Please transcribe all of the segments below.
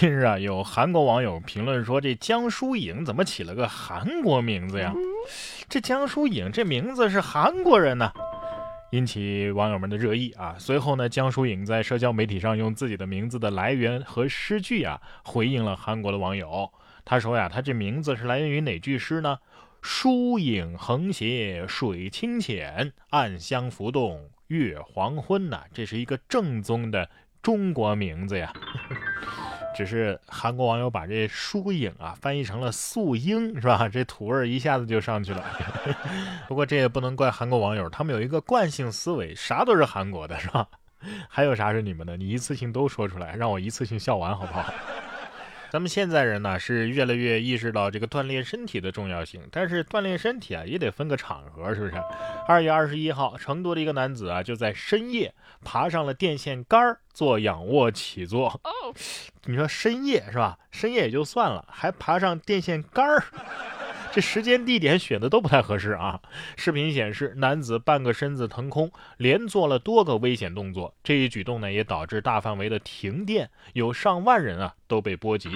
近日啊，有韩国网友评论说，这江疏影怎么起了个韩国名字呀？这江疏影这名字是韩国人呢，引起网友们的热议啊。随后呢，江疏影在社交媒体上用自己的名字的来源和诗句啊，回应了韩国的网友。他说呀，他这名字是来源于哪句诗呢？疏影横斜水清浅，暗香浮动月黄昏呐。这是一个正宗的中国名字呀。只是韩国网友把这疏影啊翻译成了素英，是吧？这土味一下子就上去了。不过这也不能怪韩国网友，他们有一个惯性思维，啥都是韩国的，是吧？还有啥是你们的？你一次性都说出来，让我一次性笑完，好不好？咱们现在人呢是越来越意识到这个锻炼身体的重要性，但是锻炼身体啊也得分个场合，是不是？二月二十一号，成都的一个男子啊就在深夜爬上了电线杆儿做仰卧起坐。哦你说深夜是吧？深夜也就算了，还爬上电线杆儿。这时间地点选的都不太合适啊！视频显示，男子半个身子腾空，连做了多个危险动作。这一举动呢，也导致大范围的停电，有上万人啊都被波及。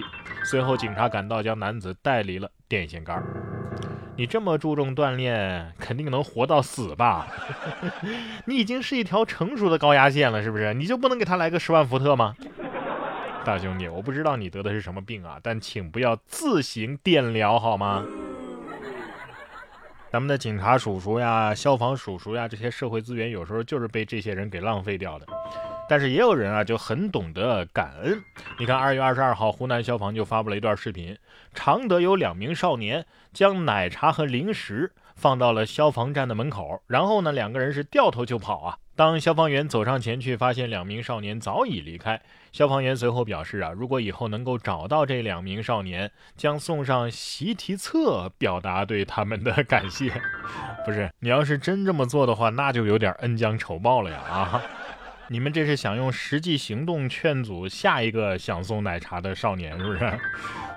随后，警察赶到，将男子带离了电线杆。你这么注重锻炼，肯定能活到死吧？你已经是一条成熟的高压线了，是不是？你就不能给他来个十万伏特吗？大兄弟，我不知道你得的是什么病啊，但请不要自行电疗好吗？咱们的警察叔叔呀、消防叔叔呀，这些社会资源有时候就是被这些人给浪费掉的。但是也有人啊就很懂得感恩。你看，二月二十二号，湖南消防就发布了一段视频，常德有两名少年将奶茶和零食放到了消防站的门口，然后呢，两个人是掉头就跑啊。当消防员走上前去，发现两名少年早已离开。消防员随后表示啊，如果以后能够找到这两名少年，将送上习题册，表达对他们的感谢。不是，你要是真这么做的话，那就有点恩将仇报了呀！啊，你们这是想用实际行动劝阻下一个想送奶茶的少年，是不是？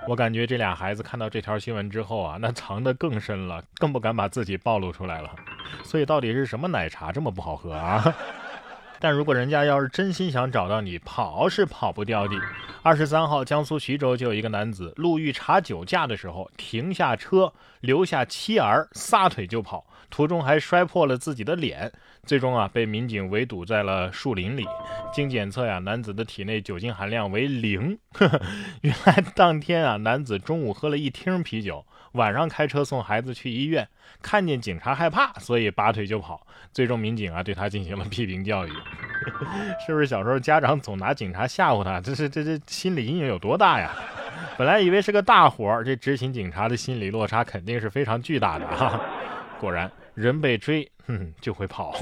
我感觉这俩孩子看到这条新闻之后啊，那藏得更深了，更不敢把自己暴露出来了。所以到底是什么奶茶这么不好喝啊？但如果人家要是真心想找到你，跑是跑不掉的。二十三号，江苏徐州就有一个男子路遇查酒驾的时候，停下车，留下妻儿，撒腿就跑，途中还摔破了自己的脸，最终啊被民警围堵在了树林里。经检测呀，男子的体内酒精含量为零。原来当天啊，男子中午喝了一听啤酒。晚上开车送孩子去医院，看见警察害怕，所以拔腿就跑。最终民警啊对他进行了批评教育。是不是小时候家长总拿警察吓唬他？这是这这心理阴影有多大呀？本来以为是个大活儿，这执勤警察的心理落差肯定是非常巨大的哈。果然，人被追，哼，就会跑。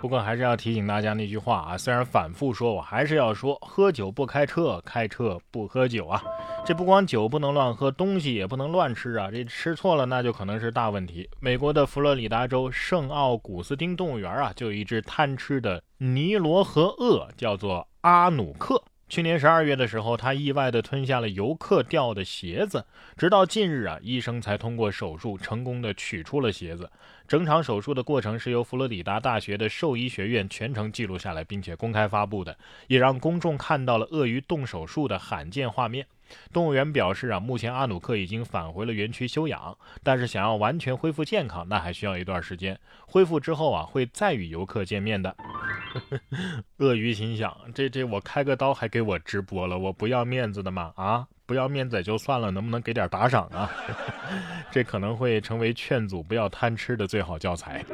不过还是要提醒大家那句话啊，虽然反复说，我还是要说：喝酒不开车，开车不喝酒啊。这不光酒不能乱喝，东西也不能乱吃啊！这吃错了，那就可能是大问题。美国的佛罗里达州圣奥古斯丁动物园啊，就有一只贪吃的尼罗河鳄，叫做阿努克。去年十二月的时候，它意外地吞下了游客掉的鞋子，直到近日啊，医生才通过手术成功的取出了鞋子。整场手术的过程是由佛罗里达大学的兽医学院全程记录下来，并且公开发布的，也让公众看到了鳄鱼动手术的罕见画面。动物园表示啊，目前阿努克已经返回了园区休养，但是想要完全恢复健康，那还需要一段时间。恢复之后啊，会再与游客见面的。鳄鱼心想：这这我开个刀还给我直播了，我不要面子的嘛？啊，不要面子也就算了，能不能给点打赏啊？这可能会成为劝阻不要贪吃的最好教材。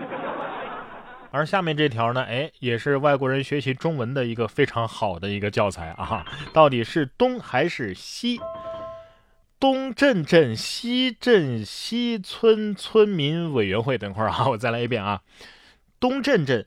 而下面这条呢，哎，也是外国人学习中文的一个非常好的一个教材啊！到底是东还是西？东镇镇西镇西村村民委员会，等会儿啊，我再来一遍啊！东镇镇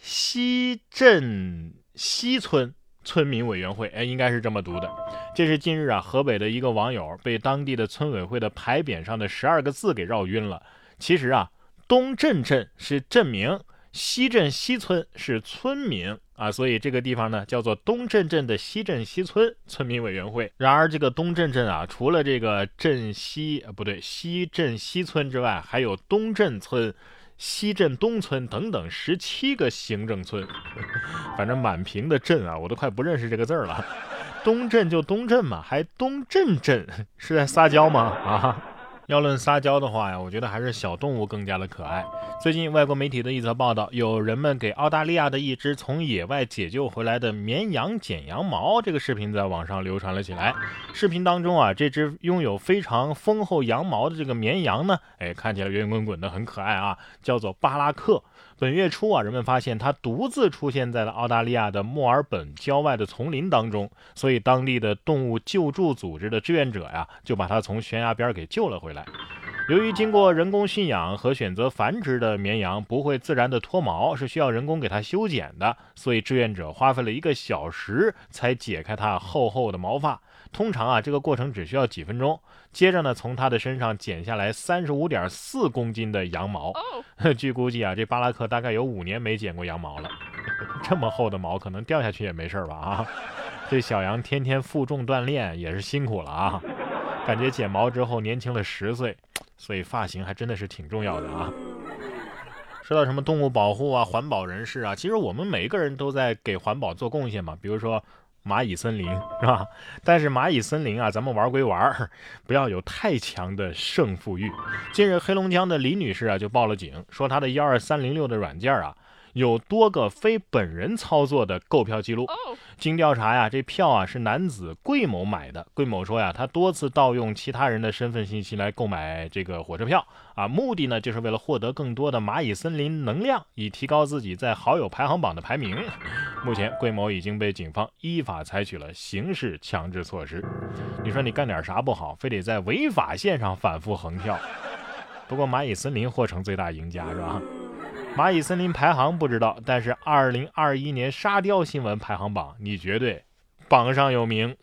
西镇西村村民委员会，哎，应该是这么读的。这是近日啊，河北的一个网友被当地的村委会的牌匾上的十二个字给绕晕了。其实啊，东镇镇是镇名。西镇西村是村民啊，所以这个地方呢叫做东镇镇的西镇西村村民委员会。然而，这个东镇镇啊，除了这个镇西啊不对西镇西村之外，还有东镇村、西镇东村等等十七个行政村，反正满屏的镇啊，我都快不认识这个字儿了。东镇就东镇嘛，还东镇镇，是在撒娇吗？啊！要论撒娇的话呀，我觉得还是小动物更加的可爱。最近外国媒体的一则报道，有人们给澳大利亚的一只从野外解救回来的绵羊剪羊毛，这个视频在网上流传了起来。视频当中啊，这只拥有非常丰厚羊毛的这个绵羊呢，哎，看起来圆滚滚的，很可爱啊，叫做巴拉克。本月初啊，人们发现它独自出现在了澳大利亚的墨尔本郊外的丛林当中，所以当地的动物救助组织的志愿者呀，就把它从悬崖边给救了回来。由于经过人工驯养和选择繁殖的绵羊不会自然的脱毛，是需要人工给它修剪的，所以志愿者花费了一个小时才解开它厚厚的毛发。通常啊，这个过程只需要几分钟。接着呢，从它的身上剪下来三十五点四公斤的羊毛。据估计啊，这巴拉克大概有五年没剪过羊毛了。这么厚的毛，可能掉下去也没事吧？啊，这小羊天天负重锻炼也是辛苦了啊。感觉剪毛之后年轻了十岁，所以发型还真的是挺重要的啊。说到什么动物保护啊、环保人士啊，其实我们每一个人都在给环保做贡献嘛。比如说。蚂蚁森林是吧？但是蚂蚁森林啊，咱们玩归玩，不要有太强的胜负欲。近日，黑龙江的李女士啊就报了警，说她的幺二三零六的软件啊。有多个非本人操作的购票记录。经调查呀，这票啊是男子桂某买的。桂某说呀，他多次盗用其他人的身份信息来购买这个火车票啊，目的呢就是为了获得更多的蚂蚁森林能量，以提高自己在好友排行榜的排名。目前，桂某已经被警方依法采取了刑事强制措施。你说你干点啥不好，非得在违法线上反复横跳？不过蚂蚁森林或成最大赢家是吧？蚂蚁森林排行不知道，但是二零二一年沙雕新闻排行榜，你绝对榜上有名。